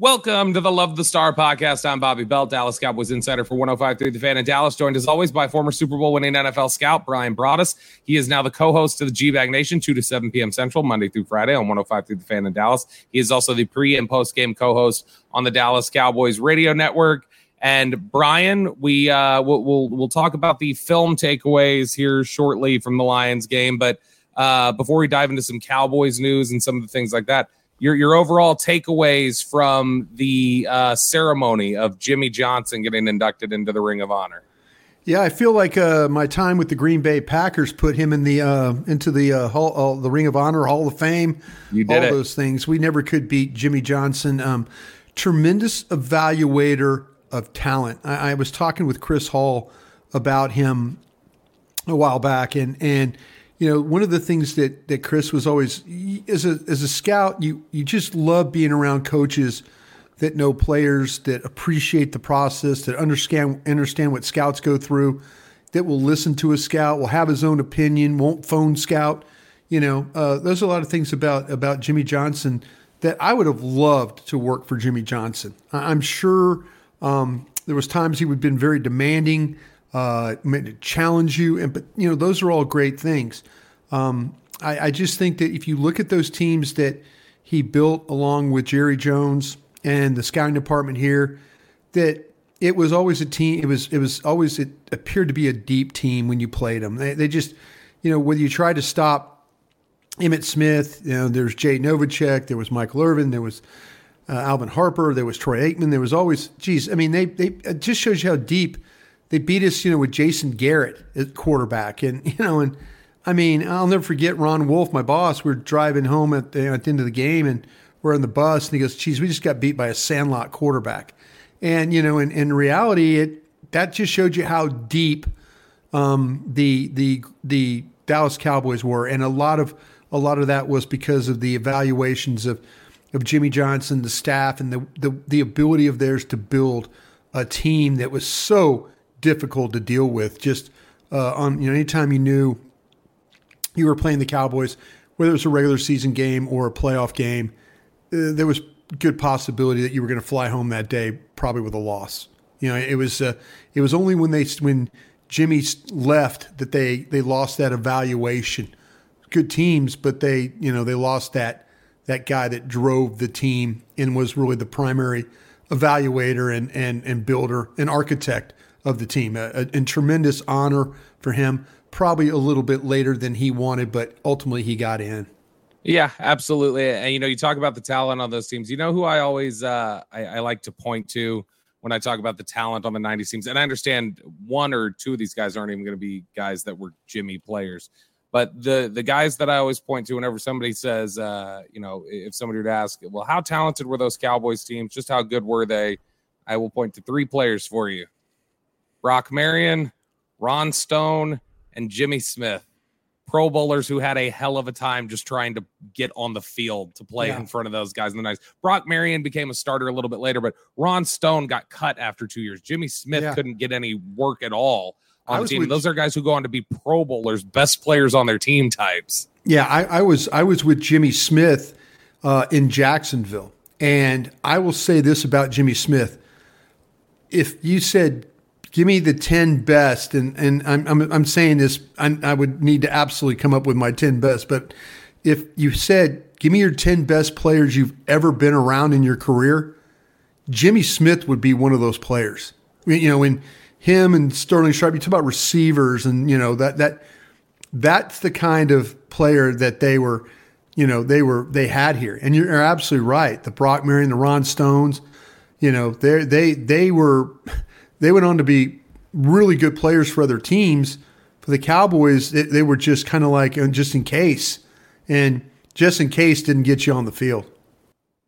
Welcome to the Love the Star podcast. I'm Bobby Belt, Dallas Cowboys insider for 105.3 The Fan in Dallas, joined as always by former Super Bowl winning NFL scout Bryan Broaddus. He is now the co-host of the G-Bag Nation, 2 to 7 p.m. Central, Monday through Friday on 105.3 The Fan in Dallas. He is also the pre and post game co-host on the Dallas Cowboys radio network. And Bryan, we uh, we'll, we'll we'll talk about the film takeaways here shortly from the Lions game, but uh, before we dive into some Cowboys news and some of the things like that, your your overall takeaways from the uh, ceremony of Jimmy Johnson getting inducted into the Ring of Honor. Yeah, I feel like uh, my time with the Green Bay Packers put him in the uh, into the uh, hall, uh, the Ring of Honor, Hall of Fame. You did all it. those things. We never could beat Jimmy Johnson. Um, tremendous evaluator of talent. I, I was talking with Chris Hall about him a while back, and and you know one of the things that that Chris was always as a as a scout, you you just love being around coaches that know players, that appreciate the process, that understand understand what scouts go through, that will listen to a scout, will have his own opinion, won't phone scout. You know, uh, there's a lot of things about about Jimmy Johnson that I would have loved to work for Jimmy Johnson. I'm sure um, there was times he would have been very demanding, uh, challenge you, and but you know those are all great things. Um, I, I just think that if you look at those teams that he built along with Jerry Jones and the scouting department here, that it was always a team. It was it was always it appeared to be a deep team when you played them. They, they just, you know, whether you tried to stop Emmitt Smith, you know, there's Jay Novacek, there was Michael Irvin, there was uh, Alvin Harper, there was Troy Aikman, there was always, geez, I mean, they they it just shows you how deep they beat us, you know, with Jason Garrett at quarterback, and you know, and I mean, I'll never forget Ron Wolf, my boss. We're driving home at the, at the end of the game, and we're on the bus, and he goes, "Geez, we just got beat by a Sandlot quarterback," and you know, in, in reality, it that just showed you how deep um, the the the Dallas Cowboys were, and a lot of a lot of that was because of the evaluations of of Jimmy Johnson, the staff, and the the, the ability of theirs to build a team that was so difficult to deal with. Just uh, on you know, anytime you knew you were playing the Cowboys, whether it was a regular season game or a playoff game, uh, there was good possibility that you were going to fly home that day, probably with a loss. You know, it was uh, it was only when they when Jimmy left that they they lost that evaluation. Good teams, but they you know they lost that that guy that drove the team and was really the primary evaluator and and and builder and architect of the team. And tremendous honor for him. Probably a little bit later than he wanted, but ultimately he got in. Yeah, absolutely. And you know, you talk about the talent on those teams. You know who I always uh, I, I like to point to when I talk about the talent on the 90s teams. And I understand one or two of these guys aren't even going to be guys that were Jimmy players. But the the guys that I always point to whenever somebody says, uh, you know, if somebody would ask, well, how talented were those Cowboys teams? Just how good were they? I will point to three players for you: Brock Marion, Ron Stone, and Jimmy Smith. Pro bowlers who had a hell of a time just trying to get on the field to play yeah. in front of those guys in the nights. Brock Marion became a starter a little bit later, but Ron Stone got cut after two years. Jimmy Smith yeah. couldn't get any work at all on the team. With, those are guys who go on to be Pro Bowlers, best players on their team types. Yeah, I, I was I was with Jimmy Smith uh, in Jacksonville, and I will say this about Jimmy Smith: if you said give me the 10 best and and i'm i'm, I'm saying this I, I, would need to absolutely come up with my 10 best but if you said give me your 10 best players you've ever been around in your career jimmy smith would be one of those players. You know when him and sterling sharpe you talk about receivers and you know that that that's the kind of player that they were you know they were they had here. And you're absolutely right. The brock marion the ron stones you know they they they were they went on to be really good players for other teams. For the Cowboys, they, they were just kind of like uh, just in case, and just in case didn't get you on the field.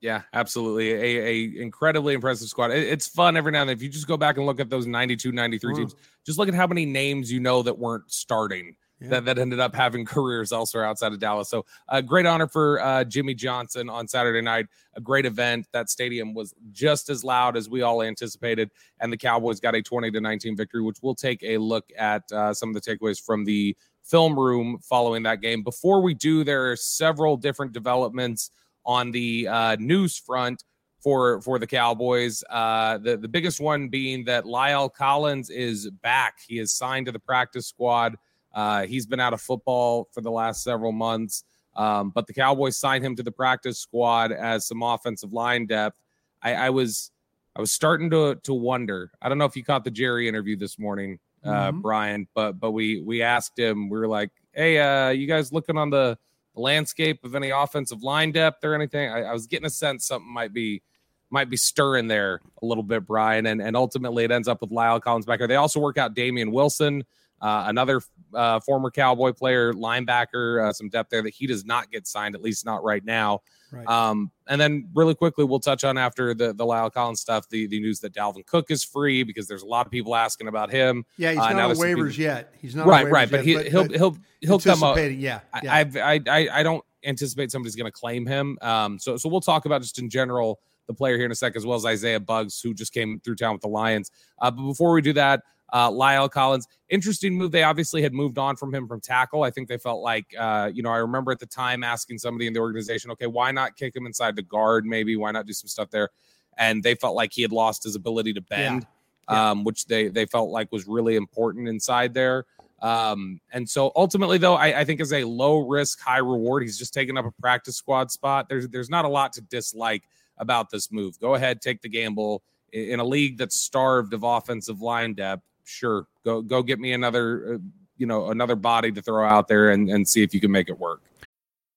Yeah, absolutely. A, a incredibly impressive squad. It, it's fun every now and then. If you just go back and look at those 92, 93 mm. teams, just look at how many names you know that weren't starting yeah. that, that ended up having careers elsewhere outside of Dallas. So, a uh, great honor for uh, Jimmy Johnson on Saturday night. A great event. That stadium was just as loud as we all anticipated, and the Cowboys got a 20 to 19 victory, which we'll take a look at uh, some of the takeaways from the film room following that game. Before we do, there are several different developments on the uh, news front for for the Cowboys. Uh, the the biggest one being that La'el Collins is back. He is signed to the practice squad. Uh, he's been out of football for the last several months, um, but the Cowboys signed him to the practice squad as some offensive line depth. I, I, was I was starting to to wonder. I don't know if you caught the Jerry interview this morning, uh, mm-hmm. Bryan, but but we we asked him. We were like, "Hey, uh, you guys looking on the landscape of any offensive line depth or anything?" I, I was getting a sense something might be might be stirring there a little bit, Bryan. And and ultimately it ends up with La'el Collins back there. They also work out Damien Wilson. Uh, another uh, former Cowboy player, linebacker, uh, some depth there that he does not get signed, at least not right now. Right. Um, and then really quickly, we'll touch on after the the La'el Collins stuff, the, the news that Dalvin Cook is free because there's a lot of people asking about him. Yeah, he's uh, not on waivers people, yet. He's not right, right, but, he, will he'll he'll he'll come up. Yeah, yeah. I, I I I don't anticipate somebody's going to claim him. Um, so so we'll talk about just in general the player here in a sec, as well as Isaiah Buggs, who just came through town with the Lions. Uh, but before we do that, uh, La'el Collins, interesting move. They obviously had moved on from him from tackle. I think they felt like, uh, you know, I remember at the time asking somebody in the organization, okay, why not kick him inside the guard? Maybe why not do some stuff there? And they felt like he had lost his ability to bend, yeah. Yeah. Um, which they they felt like was really important inside there. Um, and so ultimately, though, I, I think as a low risk, high reward, he's just taking up a practice squad spot. There's there's not a lot to dislike about this move. Go ahead, take the gamble in a league that's starved of offensive line depth sure, go go get me another, uh, you know, another body to throw out there and, and see if you can make it work.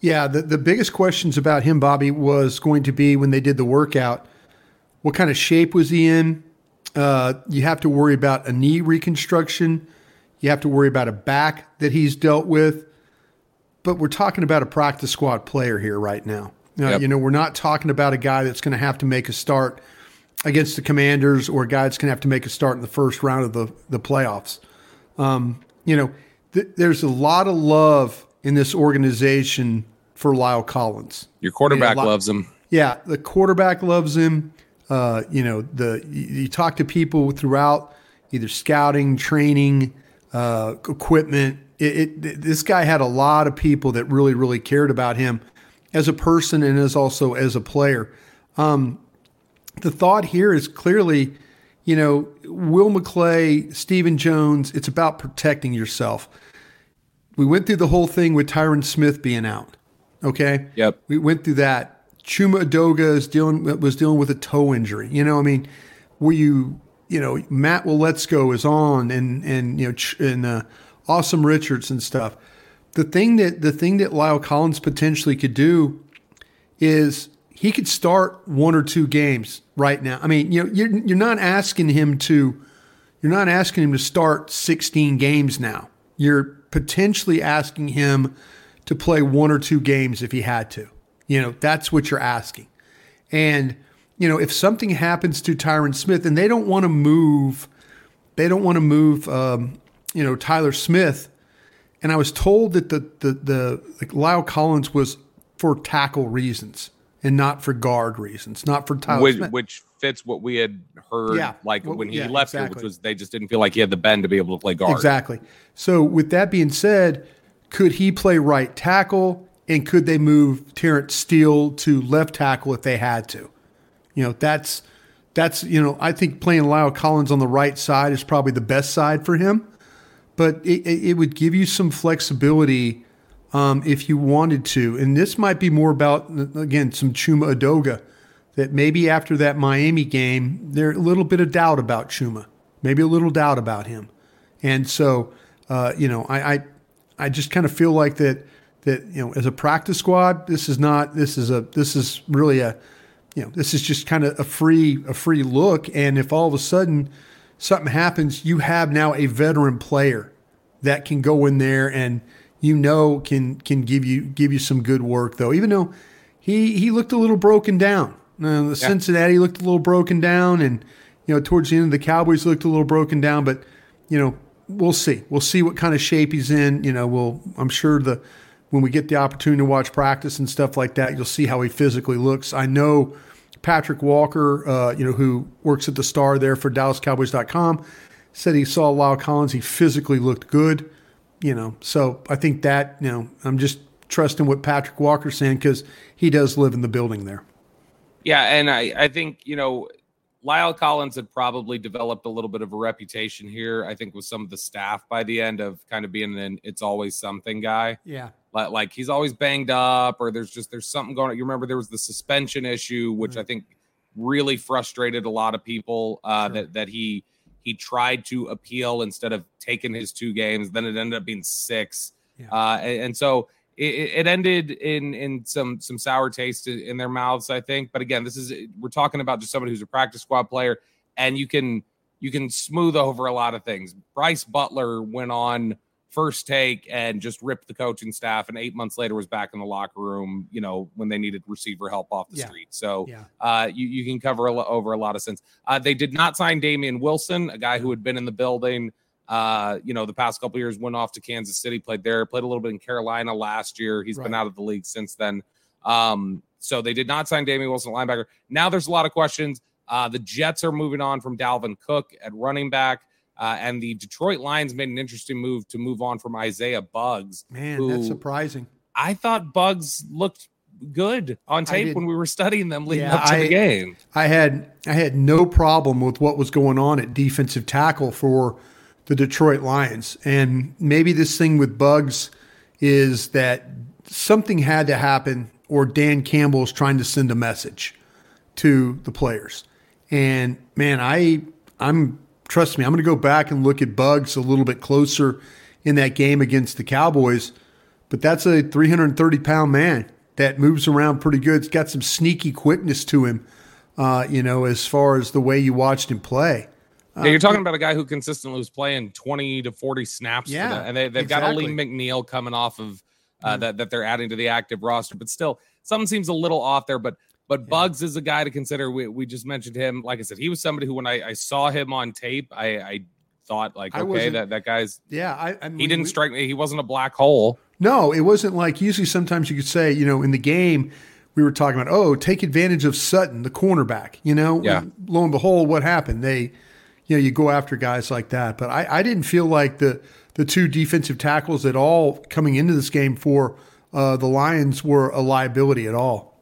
Yeah, the, the biggest questions about him, Bobby, was going to be when they did the workout. What kind of shape was he in? Uh, you have to worry about a knee reconstruction. You have to worry about a back that he's dealt with. But we're talking about a practice squad player here right now. Uh, yep. You know, we're not talking about a guy that's going to have to make a start against the Commanders or a guy that's going to have to make a start in the first round of the, the playoffs. Um, you know, th- there's a lot of love in this organization for La'el Collins. Your quarterback you know, loves him. Yeah, the quarterback loves him. Uh, you know, the you, you, talk to people throughout either scouting, training, uh, equipment. It, it, this guy had a lot of people that really, really cared about him as a person and as also as a player. Um, the thought here is clearly, you know, Will McClay, Stephen Jones. It's about protecting yourself we went through the whole thing with Tyron Smith being out. Okay. Yep. We went through that. Chuma Edoga is dealing was dealing with a toe injury. You know, I mean, were you you know Matt Waletzko is on and and you know and uh, Asim Richards and stuff. The thing that the thing that La'el Collins potentially could do is he could start one or two games right now. I mean, you know, you're you're not asking him to you're not asking him to start 16 games now. You're potentially asking him to play one or two games if he had to. You know, that's what you're asking. And, you know, if something happens to Tyron Smith and they don't want to move, they don't want to move, um, you know, Tyler Smith. And I was told that the, the, the, like La'el Collins was for tackle reasons and not for guard reasons, not for Tyler which, Smith. which fits what we had heard Yeah. like Well, when he yeah, left here, which was they just didn't feel like he had the bend to be able to play guard. Exactly. So, with that being said, could he play right tackle and could they move Terence Steele to left tackle if they had to? You know, that's that's you know, I think playing La'el Collins on the right side is probably the best side for him, but it, it would give you some flexibility um, if you wanted to. And this might be more about again some Chuma Edoga that maybe after that Miami game, there's a little bit of doubt about Chuma, maybe a little doubt about him. And so, uh, you know, I, I, I just kind of feel like that, that, you know, as a practice squad, this is not, this is a, this is really a, you know, this is just kind of a free, a free look. And if all of a sudden something happens, you have now a veteran player that can go in there and, you know, can, can give you, give you some good work though, even though he, he looked a little broken down. Uh, the Cincinnati looked a little broken down, and you know towards the end, of the Cowboys looked a little broken down. But you know, we'll see. We'll see what kind of shape he's in. You know, we'll. I'm sure the when we get the opportunity to watch practice and stuff like that, you'll see how he physically looks. I know Patrik Walker, uh, you know, who works at the Star there for DallasCowboys.com, said he saw La'el Collins. He physically looked good. You know, so I think that you know, I'm just trusting what Patrik Walker's saying because he does live in the building there. Yeah, and I, I think, you know, La'el Collins had probably developed a little bit of a reputation here, I think, with some of the staff by the end of kind of being an it's always something guy. Yeah. Like, like he's always banged up, or there's just there's something going on. You remember there was the suspension issue, which I think really frustrated a lot of people. Uh, Sure. that that he he tried to appeal instead of taking his two games. Then it ended up being six, Yeah. uh, and, and so it, it ended in in some some sour taste in their mouths, I think. But again, this is we're talking about just somebody who's a practice squad player, and you can you can smooth over a lot of things. Brice Butler went on first take and just ripped the coaching staff, and eight months later was back in the locker room. You know when they needed receiver help off the Yeah. street. So Yeah. uh, you you can cover a over a lot of sins. Uh, they did not sign Damien Wilson, a guy who had been in the building. Uh, you know, the past couple years, went off to Kansas City, played there, played a little bit in Carolina last year. He's been out of the league since then. Um, so they did not sign Damien Wilson, linebacker. Now there's a lot of questions. Uh, the Jets are moving on from Dalvin Cook at running back. Uh, and the Detroit Lions made an interesting move to move on from Isaiah Buggs. Man, that's surprising. I thought Buggs looked good on tape when we were studying them leading Yeah, up to I- the game. I had I had no problem with what was going on at defensive tackle for the Detroit Lions. And maybe this thing with Buggs is that something had to happen or Dan Campbell is trying to send a message to the players. And man, I I'm trust me, I'm going to go back and look at Buggs a little bit closer in that game against the Cowboys. But that's a 330 pound man that moves around pretty good. It's got some sneaky quickness to him, uh, you know, as far as the way you watched him play. Yeah, you're talking about a guy who consistently was playing 20 to 40 snaps. Yeah, and they, they've got exactly. Alim McNeill coming off of uh, that that they're adding to the active roster, but still something seems a little off there. But but Buggs is a guy to consider. We, we just mentioned him. Like I said, he was somebody who when I, I saw him on tape, I, I thought like, okay, that that guy's Yeah, I, I mean, he didn't we- strike me. He wasn't a black hole. No, it wasn't like usually sometimes you could say, you know, in the game, we were talking about, oh, take advantage of Sutton, the cornerback, you know? Yeah. Lo and behold, what happened? They, you know, you go after guys like that. But I, I didn't feel like the, the two defensive tackles at all coming into this game for uh, the Lions were a liability at all.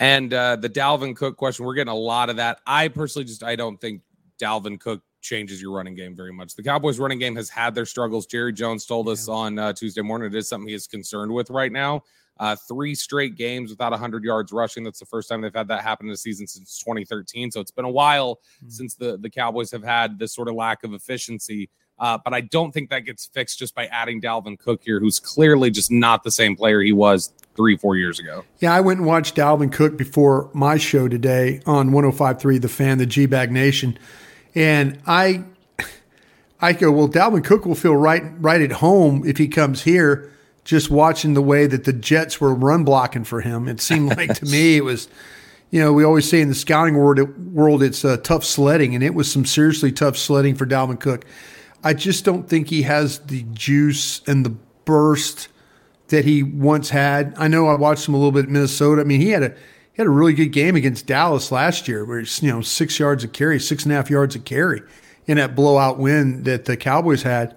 And uh, the Dalvin Cook question, we're getting a lot of that. I personally just I don't think Dalvin Cook changes your running game very much. The Cowboys' running game has had their struggles. Jerry Jones told us on uh, Tuesday morning it is something he is concerned with right now. Uh, three straight games without 100 yards rushing. That's the first time they've had that happen in a season since 2013. So it's been a while mm-hmm. since the, the Cowboys have had this sort of lack of efficiency. Uh, but I don't think that gets fixed just by adding Dalvin Cook here, who's clearly just not the same player he was three, four years ago. Yeah, I went and watched Dalvin Cook before my show today on 105.3 The Fan, the G Bag Nation. And I I go, well, Dalvin Cook will feel right right at home if he comes here just watching the way that the Jets were run blocking for him. It seemed like to me it was, you know, we always say in the scouting world, world it's uh, tough sledding, and it was some seriously tough sledding for Dalvin Cook. I just don't think he has the juice and the burst that he once had. I know I watched him a little bit at Minnesota. I mean, he had a he had a really good game against Dallas last year, where he's you know six yards of carry, six and a half yards of carry in that blowout win that the Cowboys had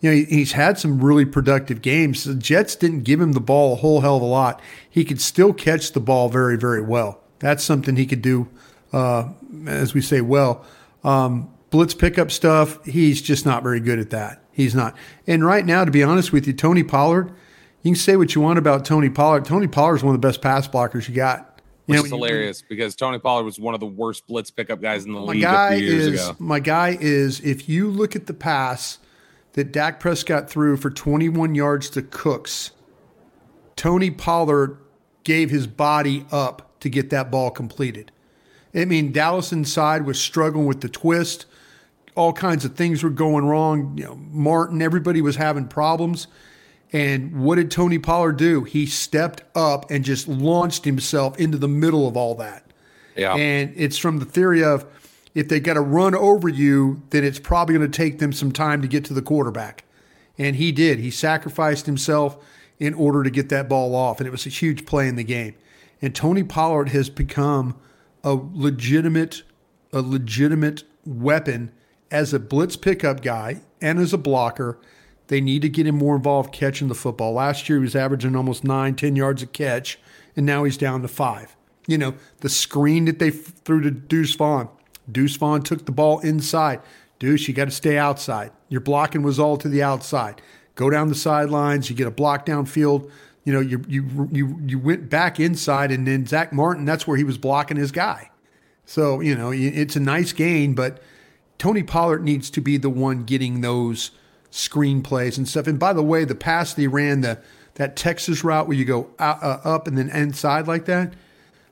you know, he's had some really productive games. The Jets didn't give him the ball a whole hell of a lot. He could still catch the ball very, very well. That's something he could do, uh, as we say, well. Um, blitz pickup stuff, he's just not very good at that. He's not. And right now, to be honest with you, Tony Pollard, you can say what you want about Tony Pollard. Tony Pollard is one of the best pass blockers you got. Which you is hilarious you, because Tony Pollard was one of the worst blitz pickup guys in the my league guy a few years is, ago. My guy is, if you look at the pass that Dak Prescott threw for 21 yards to Cooks, Tony Pollard gave his body up to get that ball completed. I mean, Dallas inside was struggling with the twist. All kinds of things were going wrong. You know, Martin, everybody was having problems. And what did Tony Pollard do? He stepped up and just launched himself into the middle of all that. Yeah. And it's from the theory of if they got to run over you, then it's probably going to take them some time to get to the quarterback. And he did. He sacrificed himself in order to get that ball off. And it was a huge play in the game. And Tony Pollard has become a legitimate, a legitimate weapon as a blitz pickup guy and as a blocker. They need to get him more involved catching the football. Last year he was averaging almost nine, ten yards a catch, and now he's down to five. You know, the screen that they threw to Deuce Vaughn, Deuce Vaughn took the ball inside. Deuce, you got to stay outside. Your blocking was all to the outside. Go down the sidelines. You get a block downfield. You know, you you you you went back inside, and then Zack Martin. That's where he was blocking his guy. So you know, it's a nice gain, but Tony Pollard needs to be the one getting those screen plays and stuff. And by the way, the pass they ran the that Texas route where you go out, uh, up and then inside like that,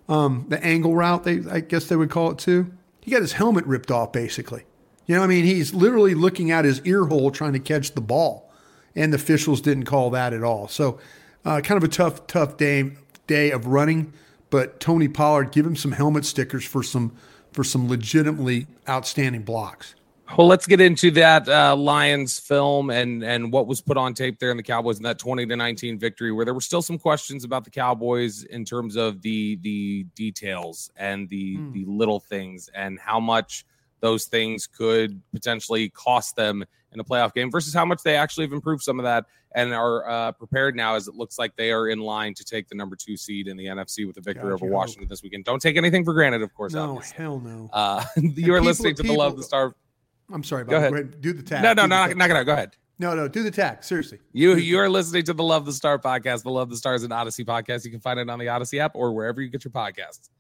um, the angle route they I guess they would call it too he got his helmet ripped off basically. You know, I mean, he's literally looking out his ear hole trying to catch the ball, and the officials didn't call that at all. So, uh, kind of a tough, tough day day of running. But Tony Pollard, give him some helmet stickers for some for some legitimately outstanding blocks. Well, let's get into that uh, Lions film and and what was put on tape there in the Cowboys in that 20 to 19 victory, where there were still some questions about the Cowboys in terms of the the details and the mm. the little things and how much those things could potentially cost them in a playoff game versus how much they actually have improved some of that and are uh, prepared now as it looks like they are in line to take the number two seed in the NFC with a victory over Washington this weekend. Don't take anything for granted, of course. No, hell no. Uh, you are listening to people, the Love the Star I'm sorry. Bob. Go ahead. Go ahead. Do the tag. No, no, no, not, not gonna. Go ahead. No, no, do the tag. Seriously. You you are listening to the Love the Star podcast. The Love the Stars and Audacy podcast. You can find it on the Audacy app or wherever you get your podcasts.